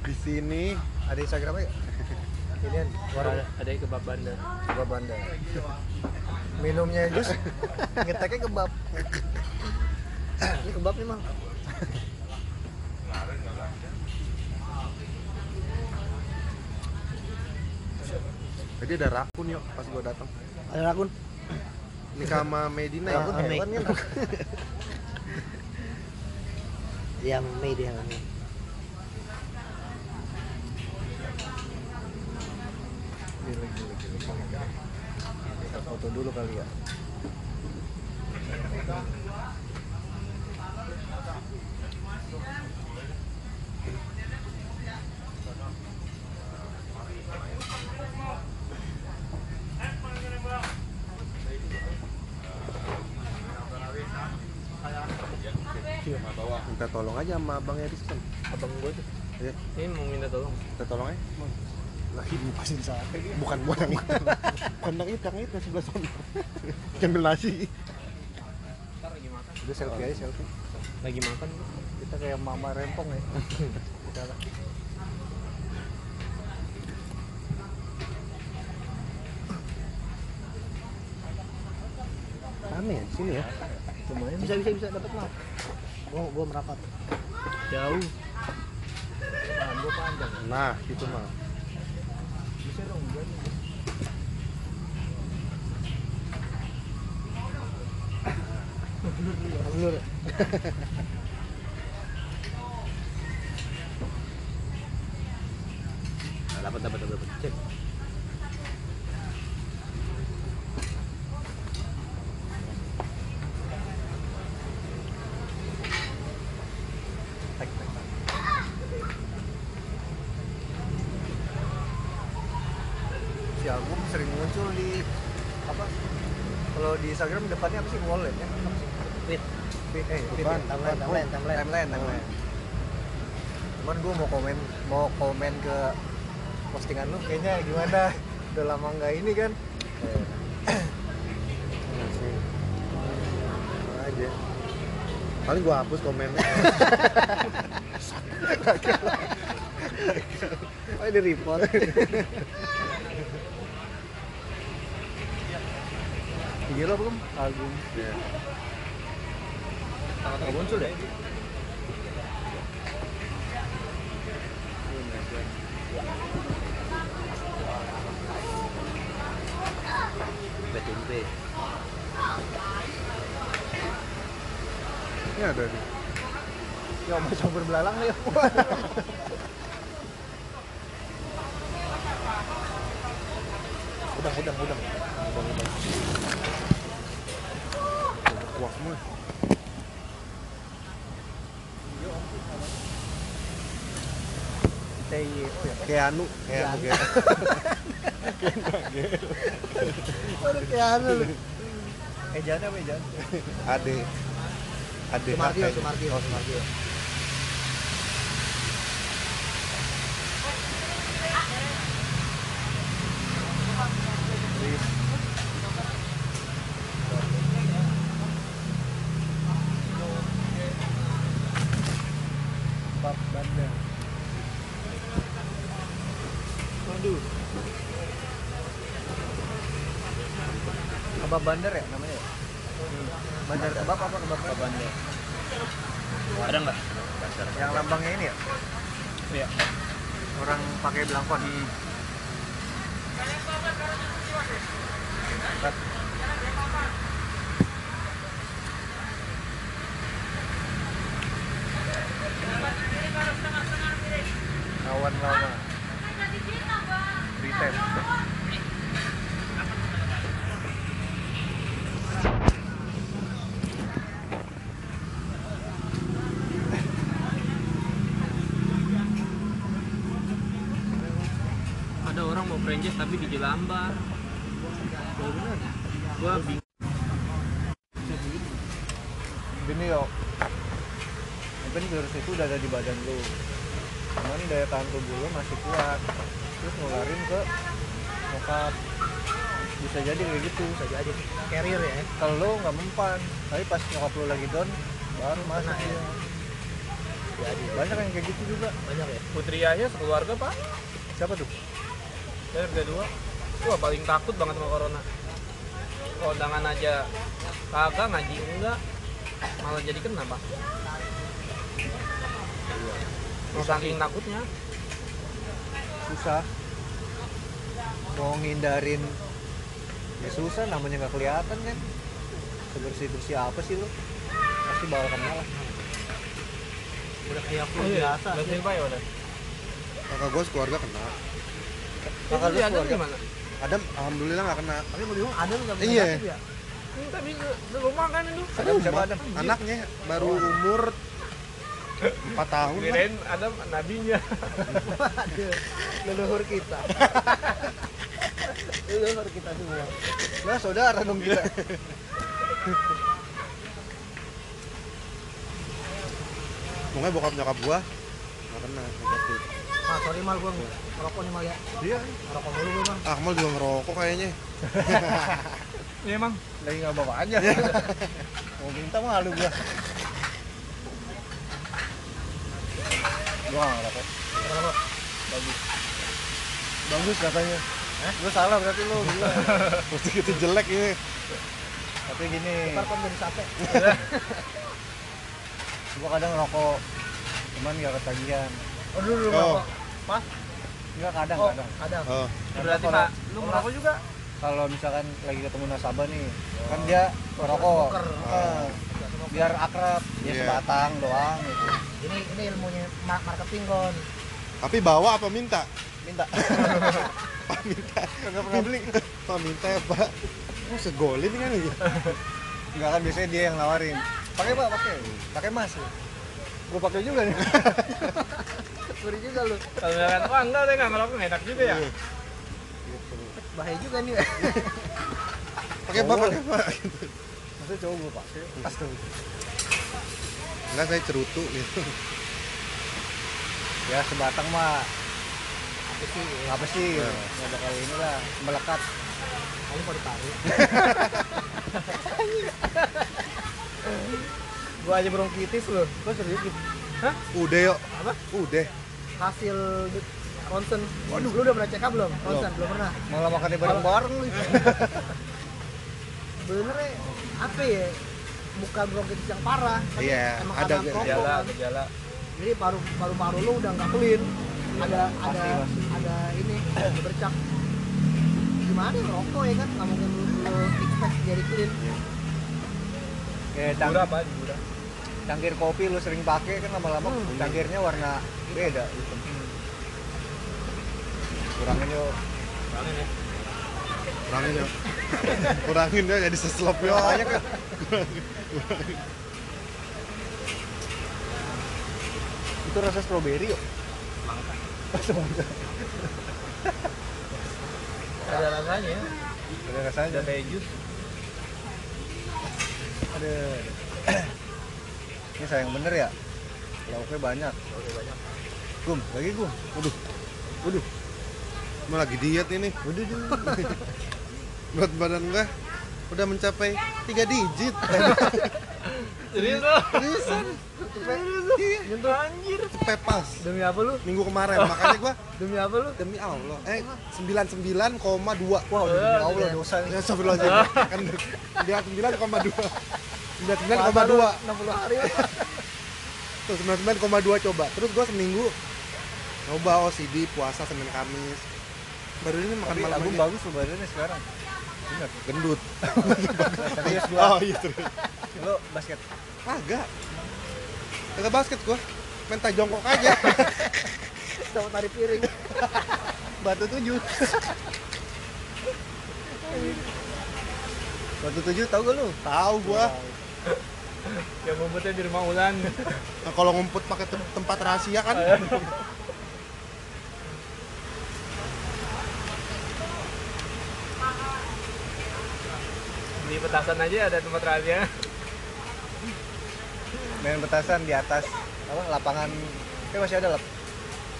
di sini. ada Instagramnya ini kan warung Ada ada kebab bandar. kebab banda minumnya jus ngeteknya kebab Ini kebab nih, Mang. Jadi ada rakun yuk pas gua datang. Ada rakun. Nikah sama Medina ya. Rakun hewan kan dia Gila, gila, gila. kita foto dulu kali ya Minta tolong aja sama Abang Erickson. Abang gue tuh. Ya, Ini mau minta tolong. minta tolong aja. Bang. lagi ngupasin sate Bukan buat yang itu. Bukan yang itu, yang itu sebelah sana. Ambil nasi. Ntar lagi makan. udah selfie aja selfie Lagi makan. kita kayak mama rempong ya kita lah Rame ya di sini ya. lumayan bisa bisa bisa dapat Mang. Gua gua merapat. Jauh. paham gua panjang Nah, gitu mah. bisa dong gua. Belur. Nah, dapat dapat dapat. Cek. Tek, tek, tek. Agung sering muncul di apa kalau di Instagram depannya apa sih wallet ya Wait. Fit, eh, ya? timeline, timeline, timeline. timeline, timeline. Cuman gue mau komen, mau komen ke postingan lu, kayaknya gimana? Udah lama nggak ini kan? aja. Paling gua hapus komennya. Oh, ini report. Gila belum? Agung. Iya. Nggak muncul ya? BTP. Ini ada nih. Ya mau campur belalang nih. Udang, udang, udang. Udang, udang. Kuah semua. TY. Oh ya. Kayak anu, kayak anu kayak. Aduh, kayak anu lu. Ejaan apa ejaan? Ade. Ade. Sumartio, Ade. Sumartio. Kebab bandar ya namanya ya? Bandar kebab apa kebab bandar? Ada nggak? Yang lambangnya ini ya? Iya. Orang pakai belangkon. Kat. Kawan lama. Retail. Ada orang mau franchise tapi di Jelambar. Gua bingung. Gini yo. Yang penting virus itu udah ada di badan lu. Cuman daya tahan tubuh lu masih kuat. Terus nularin ke nyokap. Bisa jadi kayak gitu. Bisa jadi. Carrier ya. Kalau lu nggak mempan, tapi pas nyokap lu lagi down, baru masuk dia. Banyak yang kayak gitu juga. Banyak ya? Putri Yahya sekeluarga pak. Siapa tuh? Saya udah dua. Wah paling takut banget sama corona. Kondangan aja kagak ngaji enggak. Malah jadi kena pak. Mau saking takutnya. Susah. Mau ngindarin ya susah namanya nggak kelihatan kan. Sebersih bersih apa sih lo pasti bakal kena lah. Udah kayak flu Oh, iya. biasa Berarti pak ya udah kakak gue sekeluarga kena. Kakak lu Adam keluarga? gimana? Adam alhamdulillah nggak kena. Tapi mau bilang ada nggak Iya. ya. Hmm, tapi di rumah kan itu Adam siapa. Adam? Anaknya baru umur 4 tahun lah. kirain Adam nabinya. Leluhur kita leluhur kita semua. Nah saudara dong kita. Pokoknya bokap nyokap gua nggak kena. Negatif ah sorry mal gua ngerokok nih mal ya. Iya. Ngerokok dulu gua mal. Akmal juga ngerokok kayaknya. Iya emang lagi nggak bawa aja. Mau minta malu gua. Gua ngerokok. Ngerokok. Bagus. Bagus katanya eh lu salah berarti lu gila. Pasti gitu jelek ini. Tapi gini. Ntar kan jadi sate. Gua kadang ngerokok cuman nggak ketagihan. Oh dulu dulu Oh. ngerokok. Pas? Nggak kadang oh kadang. ada oh. Berarti kalau- pak lu ngerokok juga? Kalau misalkan lagi ketemu nasabah nih kan dia ngerokok. Smoker. Heeh. biar akrab dia Iya. sebatang doang gitu. Ini ini ilmunya ma- marketing kon tapi bawa apa minta? Minta Pak minta nggak pernah beli. Pak minta ya pak? Oh segolin kan ya nggak kan biasanya dia yang nawarin. Pakai pak pakai. Pakai mas gue pakai juga nih. Suri juga lu. Kalau misalkan wah enggak deh nggak nggak enak juga ya. Bahaya juga nih pakai pak pakai pak maksudnya cowok gue pakai. Astaga enggak saya cerutu gitu ya sebatang mah apa sih? Apa sih Iya. nggak bakal inilah melekat. Kali mau ditarik? Gue aja bronkitis loh. Gue serius gitu. Udah yuk. Apa? udah hasil ronsen waduh. Lu udah pernah cek up belum? Ronsen belum pernah? Malah makannya bareng bareng lu sebenarnya apa ya? Bukan bronkitis yang parah. Iya, emang ada gejala gejala. Jadi paru paru paru lu udah nggak clean ada Pasti, ada pasti. ada ini ada bercak. Gimana ya rokok ya kan? Nggak mungkin lu, lu expect jadi clean. Kayak cang Jura pak jura cangkir kopi lu sering pakai kan lama-lama Hmm. cangkirnya warna beda gitu. Kurangin yuk. Kurangin ya. Kurangin yuk. Kurangin ya jadi seslop yuk. Banyak kan itu rasa stroberi yuk ada rasanya. Ya ada rasanya. Ada kayak jus. Ada. Ini sayang bener ya? Lauknya banyak. Oke banyak. Gum lagi gum waduh. Waduh. Emang lagi diet ini. Udah dulu berat badan gua. Udah mencapai tiga digit. Serius lo seriusan? Nyentuh anjir pepas. Demi apa lu? Minggu kemarin. Makanya gua demi apa lu? Demi Allah. Eh 99,2 wah udah demi Eh, Allah dosa nih ya astagfirullahaladzim. Kan 99,2 99,2 60 hari. Tuh 99,2 coba. Terus gua seminggu coba OCD puasa Senin Kamis. Baru ini makan tapi malam bagus loh badannya sekarang. Bener. Gendut. Serius gua. Oh iya terus lo basket? Kagak. Kagak basket gua main tak jongkok aja. Sama tari piring. Batu tujuh. Batu tujuh tau gak lu? Tahu gua. Yang ngumpetnya di rumah Ulan. Nah, kalau ngumpet pakai tem- tempat rahasia kan? Di petasan aja ada tempat rahasia main petasan di atas apa lapangan tapi masih ada lap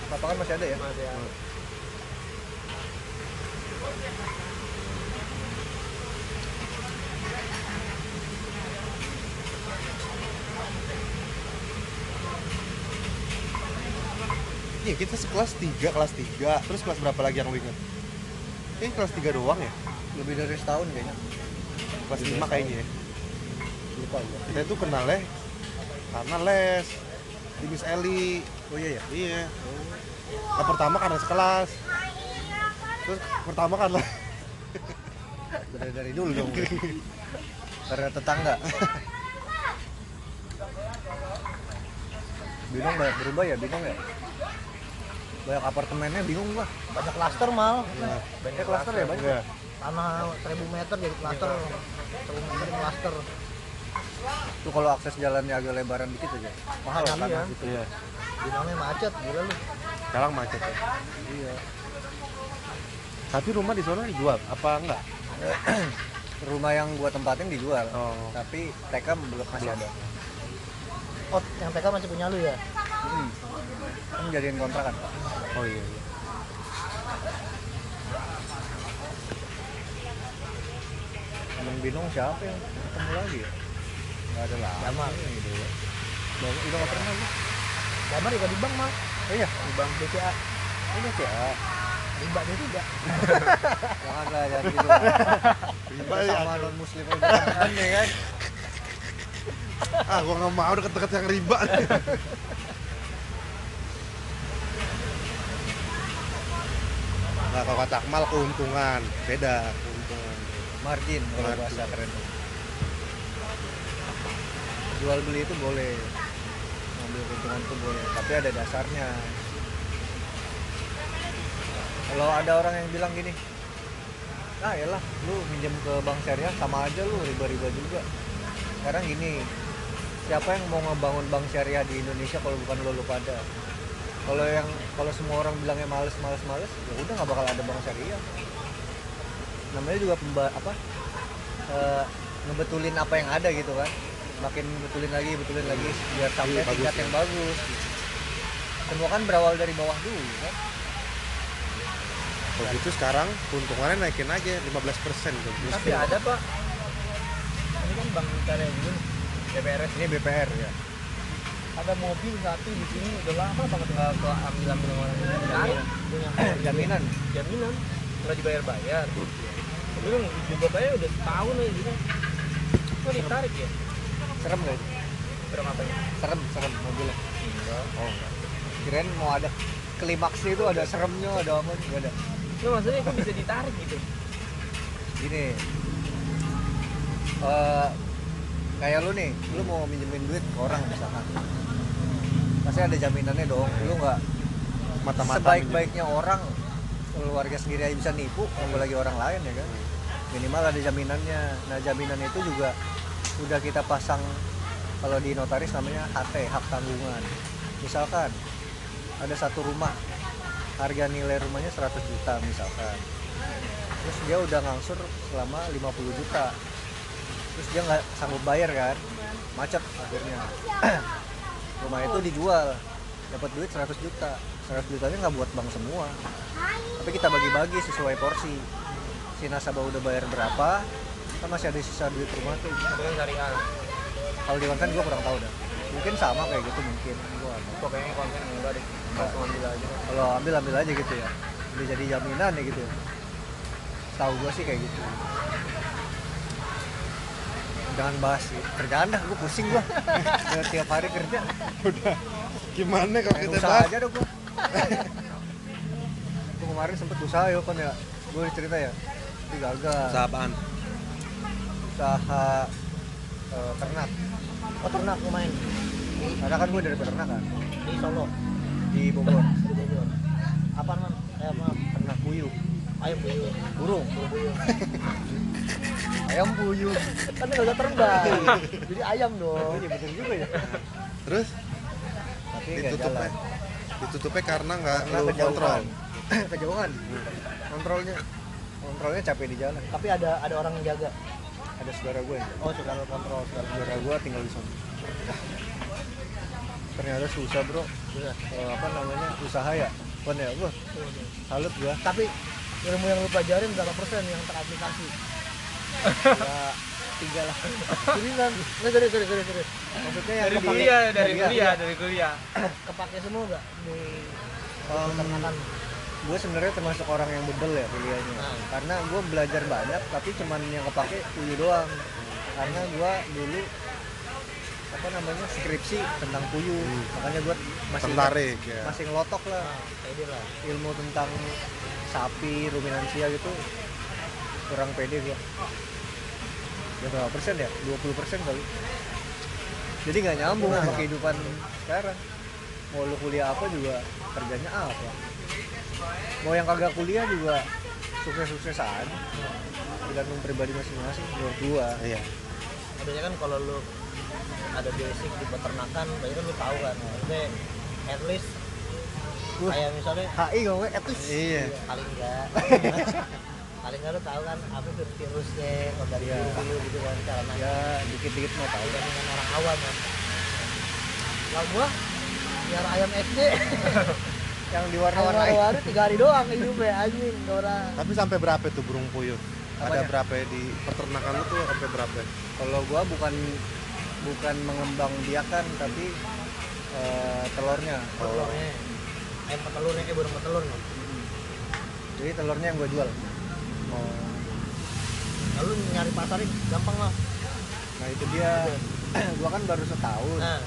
lapangan masih ada ya masih ada. Iya kita sekelas tiga kelas tiga Terus kelas berapa lagi yang winger? Ini kelas tiga doang ya? Lebih dari setahun kayaknya Kelas lima kayaknya ya? Lupa ya. Kita tuh kenalnya karena les di Miss Eli. Oh iya ya iya. Nah, pertama karena sekelas. Terus pertama karena dari dari dulu dong karena tetangga. Bingung banyak berubah ya? Bingung ya? Banyak apartemennya bingung gua. Banyak klaster mal. Nah, banyak klaster ya banyak iya. tanah 1000 meter jadi klaster. 1000 meter klaster tuh kalau akses jalannya agak lebaran dikit aja. Mahal Iya. kan gitu. Iya. Dinamanya macet gila lu. Sekarang macet ya? Iya. Tapi rumah di sana dijual apa enggak? Rumah yang gua tempatin dijual oh. tapi TK belum masih ada. Oh yang TK masih punya lu ya? Hmm. kan jadiin kontrakan oh iya, iya. Emang bingung siapa yang ketemu lagi ya? Ada lah. Jamal. gitu ya. Bang, udah gak pernah lu. Gambar juga di bank mal Oh iya, di bank BCA ini ya. riba dia tidak Jangan lah, jangan gitu. Riba ya. sama non muslim temen ya kan. ah gua nggak mau deket-deket yang riba nah kalau kata Akmal keuntungan beda keuntungan Margin kalau bahasa keren. Jual beli itu boleh. Ngambil keuntungan itu boleh, tapi ada dasarnya. Kalau ada orang yang bilang gini, ah yalah, lu minjem ke bank syariah sama aja lu riba-riba juga. Sekarang gini, siapa yang mau ngebangun bank syariah di Indonesia kalau bukan lo lu pada? Kalau yang kalau semua orang bilangnya males males males, ya udah nggak bakal ada bank syariah namanya juga pemba apa eh, ngebetulin apa yang ada gitu kan makin betulin lagi betulin lagi biar sampai Iya, bagus tingkat ya. yang bagus semua kan berawal dari bawah dulu kan? Kalau gitu sekarang keuntungannya naikin aja 15% persen tapi ada pak? Ini kan bank karya dulu. DPRS ini BPR ya. Ada mobil satu di sini udah lama banget nggak ke ambil ambil orang ini. Jaminan. Jaminan. Jaminan. Nggak dibayar bayar tapi kan juga bayar udah setahun aja gitu. Kok ditarik ya serem gak berapa apanya serem serem mobilnya. Oh enggak. Kirain mau ada klimaksnya itu ada seremnya ada apa nggak ada. Nah, maksudnya kok bisa ditarik gitu? Gini. Eh kayak lu nih lu mau minjemin duit ke orang misalkan. Pasti ada jaminannya dong. Lu nggak mata-mata sebaik-baiknya orang keluarga sendiri aja bisa nipu apalagi orang lain ya kan? Minimal ada jaminannya. Nah jaminan itu juga udah kita pasang kalau di notaris namanya HT hak tanggungan. Misalkan ada satu rumah harga nilai rumahnya 100 juta misalkan. Terus dia udah ngangsur selama 50 juta. Terus dia nggak sanggup bayar kan? Macet akhirnya. Rumah itu dijual dapat duit 100 juta. 100 jutanya nggak buat bank semua. Tapi kita bagi-bagi sesuai porsi. Si nasabah udah bayar berapa kan masih ada sisa duit rumah tuh kan syariah kalau di kan gue kurang tahu dah. Mungkin sama kayak gitu mungkin. Tahu. pokoknya konten enggak deh. Langsung ambil aja. Kalau ambil ambil aja gitu ya. Udah jadi jaminan ya gitu tahu gue sih kayak gitu. Jangan bahas kerjaan dah gue pusing gue Udah tiap hari kerja. Gimana kalau kita usaha bahas? aja dong gue gue kemarin sempet usaha ya kan ya. Gue cerita ya. Tapi gagal. Usaha apaan usaha eh, ternak. Oh ternak lumayan. Karena kan gue dari peternakan di Solo di Bogor. Di Bogor. Apa man kayak apa? Ternak puyuh. Ayam buyur burung. Ayam puyuh. Kan nggak bisa terbang jadi ayam dong. Iya bener juga ya. Terus? Tapi nggak ditutupnya? ditutupnya karena nggak lu kejauhan. kontrol? Kejauhan. Kontrolnya kontrolnya capek di jalan. Tapi ada ada orang yang jaga ada saudara gue. Oh lo kontrol lo. Saudara gue tinggal di sana. Ternyata susah bro. Susah. Eh, apa namanya? Usaha ya? Kan ya? Gue salut gue tapi ilmu yang lu pelajarin berapa persen yang teraplikasi? Ya tiga lah. Seriusan? Nggak, serius, serius, serius, serius. maksudnya yang dari kepake- kuliah dari Iya, kuliah. dari kuliah. Kepake semua nggak di Um, peternakan gue sebenarnya termasuk orang yang bebel ya pilihannya Nah. karena gue belajar banyak tapi cuman yang kepake puyuh doang. Karena gue dulu apa namanya skripsi tentang puyuh makanya gue masih tertarik ya. masih ngelotok lah. Nah, pede lah. Ilmu tentang sapi ruminansia gitu kurang pede gue ya berapa persen ya? 20 persen kali. Jadi nggak nyambung sama kehidupan sekarang. Mau lu kuliah apa juga kerjanya apa mau yang kagak kuliah juga sukses-sukses aja tergantung pribadi masing-masing menurut gua. Iya. Maksudnya kan kalau lu ada basic di peternakan, berarti kan lu tahu kan. Maksudnya at least Wah. kayak misalnya HI ngomongnya at least. Iya. Paling enggak paling enggak lu tahu kan apa itu virusnya kalau dari Iya. dulu gitu kan cara nanya ya dikit-dikit mah tahu. Dengan orang awam kan lah gua biar ayam SD yang ayam diwarna-warnain baru tiga hari doang hidupnya anjing orang. Tapi sampai berapa tuh burung puyuh? Ada Apanya? berapa ya di peternakan lu tuh sampai berapa? Ya? kalau gua bukan bukan mengembang biakan tapi eh, telurnya. Telurnya. Ayam petelurnya kayak burung petelur nih jadi telurnya yang gua jual. Lalu nyari pasarin gampang lah nah itu dia. Gua kan baru setahun. Nah.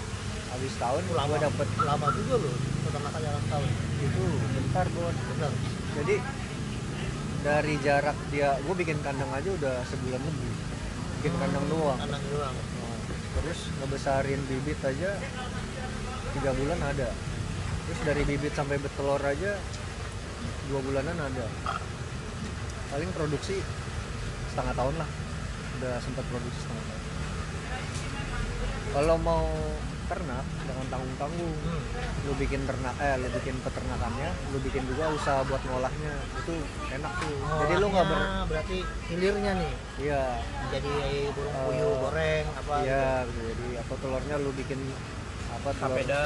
Habis setahun itu lama. gua dapet lama juga loh peternakan jalan tahun itu bentar bon bener jadi dari jarak dia gua bikin kandang aja udah sebulan lebih. Bikin kandang doang. Kandang doang. Nah, terus ngebesarin bibit aja tiga bulan ada. Terus dari bibit sampai betelor aja dua bulanan ada. Paling produksi setengah tahun lah. Udah sempat produksi setengah tahun. Kalau mau ternak jangan tanggung tanggung hmm. lu bikin ternak eh lu bikin peternakannya lu bikin juga usaha buat ngolahnya. Itu enak tuh. Jadi lu nggak ber Ngolahnya berarti hilirnya nih? Iya. Jadi burung Eh, puyuh goreng apa iya gitu. jadi apa telurnya lu bikin apa telur? Papeda.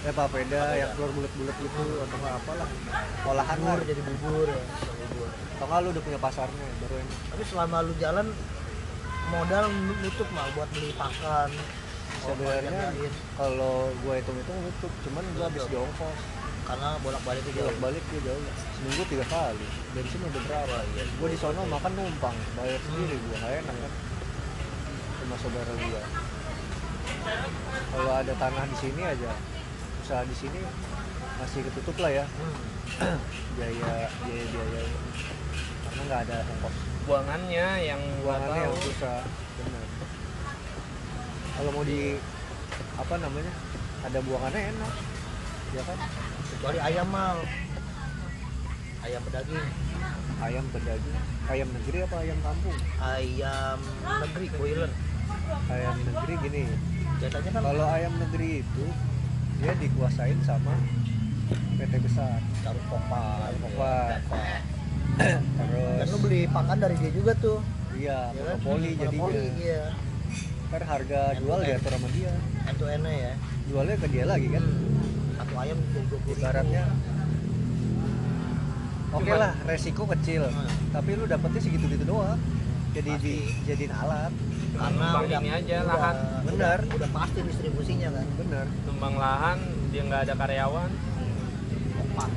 Ya papeda yang telur bulat-bulat gitu atau nggak apalah. Olahan lah. jadi bubur ya bubur. Atau nggak lu udah punya pasarnya baru enak tapi selama lu jalan modal nutup mah buat beli pakan sebenarnya kalau gua hitung-hitung nutup cuman gua habis di ongkos karena bolak balik itu bolak balik dia jauh. Seminggu tiga kali. Bensin udah berapa? Iya. gua di sono makan numpang. Bayar sendiri gua nggak enak kan? Sama saudara gua. Kalau ada tanah di sini aja. Usaha di sini masih ketutup lah ya. Hmm. biaya biaya biaya. Karena nggak ada ongkos. Buangannya yang buangannya yang susah. Benar kalau mau di apa namanya ada buangannya enak ya kan? Kecuali ayam mal. Ayam pedaging. Ayam pedaging. Ayam negeri apa ayam kampung? Ayam negeri boiler. Ayam negeri gini. Biasanya kan kalau ayam negeri itu dia dikuasain sama PT besar. Taruh popan Popan. dan terus lu beli pakan dari dia juga tuh. Iya ya kan? monopoli jadi monopoli iya kan harga jual diatur sama dia. Itu enak ya? Jualnya ke dia lagi kan? Hmm. satu ayam ibaratnya. Oke lah resiko kecil. Hmm. tapi lu dapetnya segitu gitu doang. Jadi Pasti. dijadiin alat. Karena udah ini aja, udah- lahan. Bener. udah, udah pasti distribusinya kan? Bener. Tumbang lahan dia nggak ada karyawan. Popan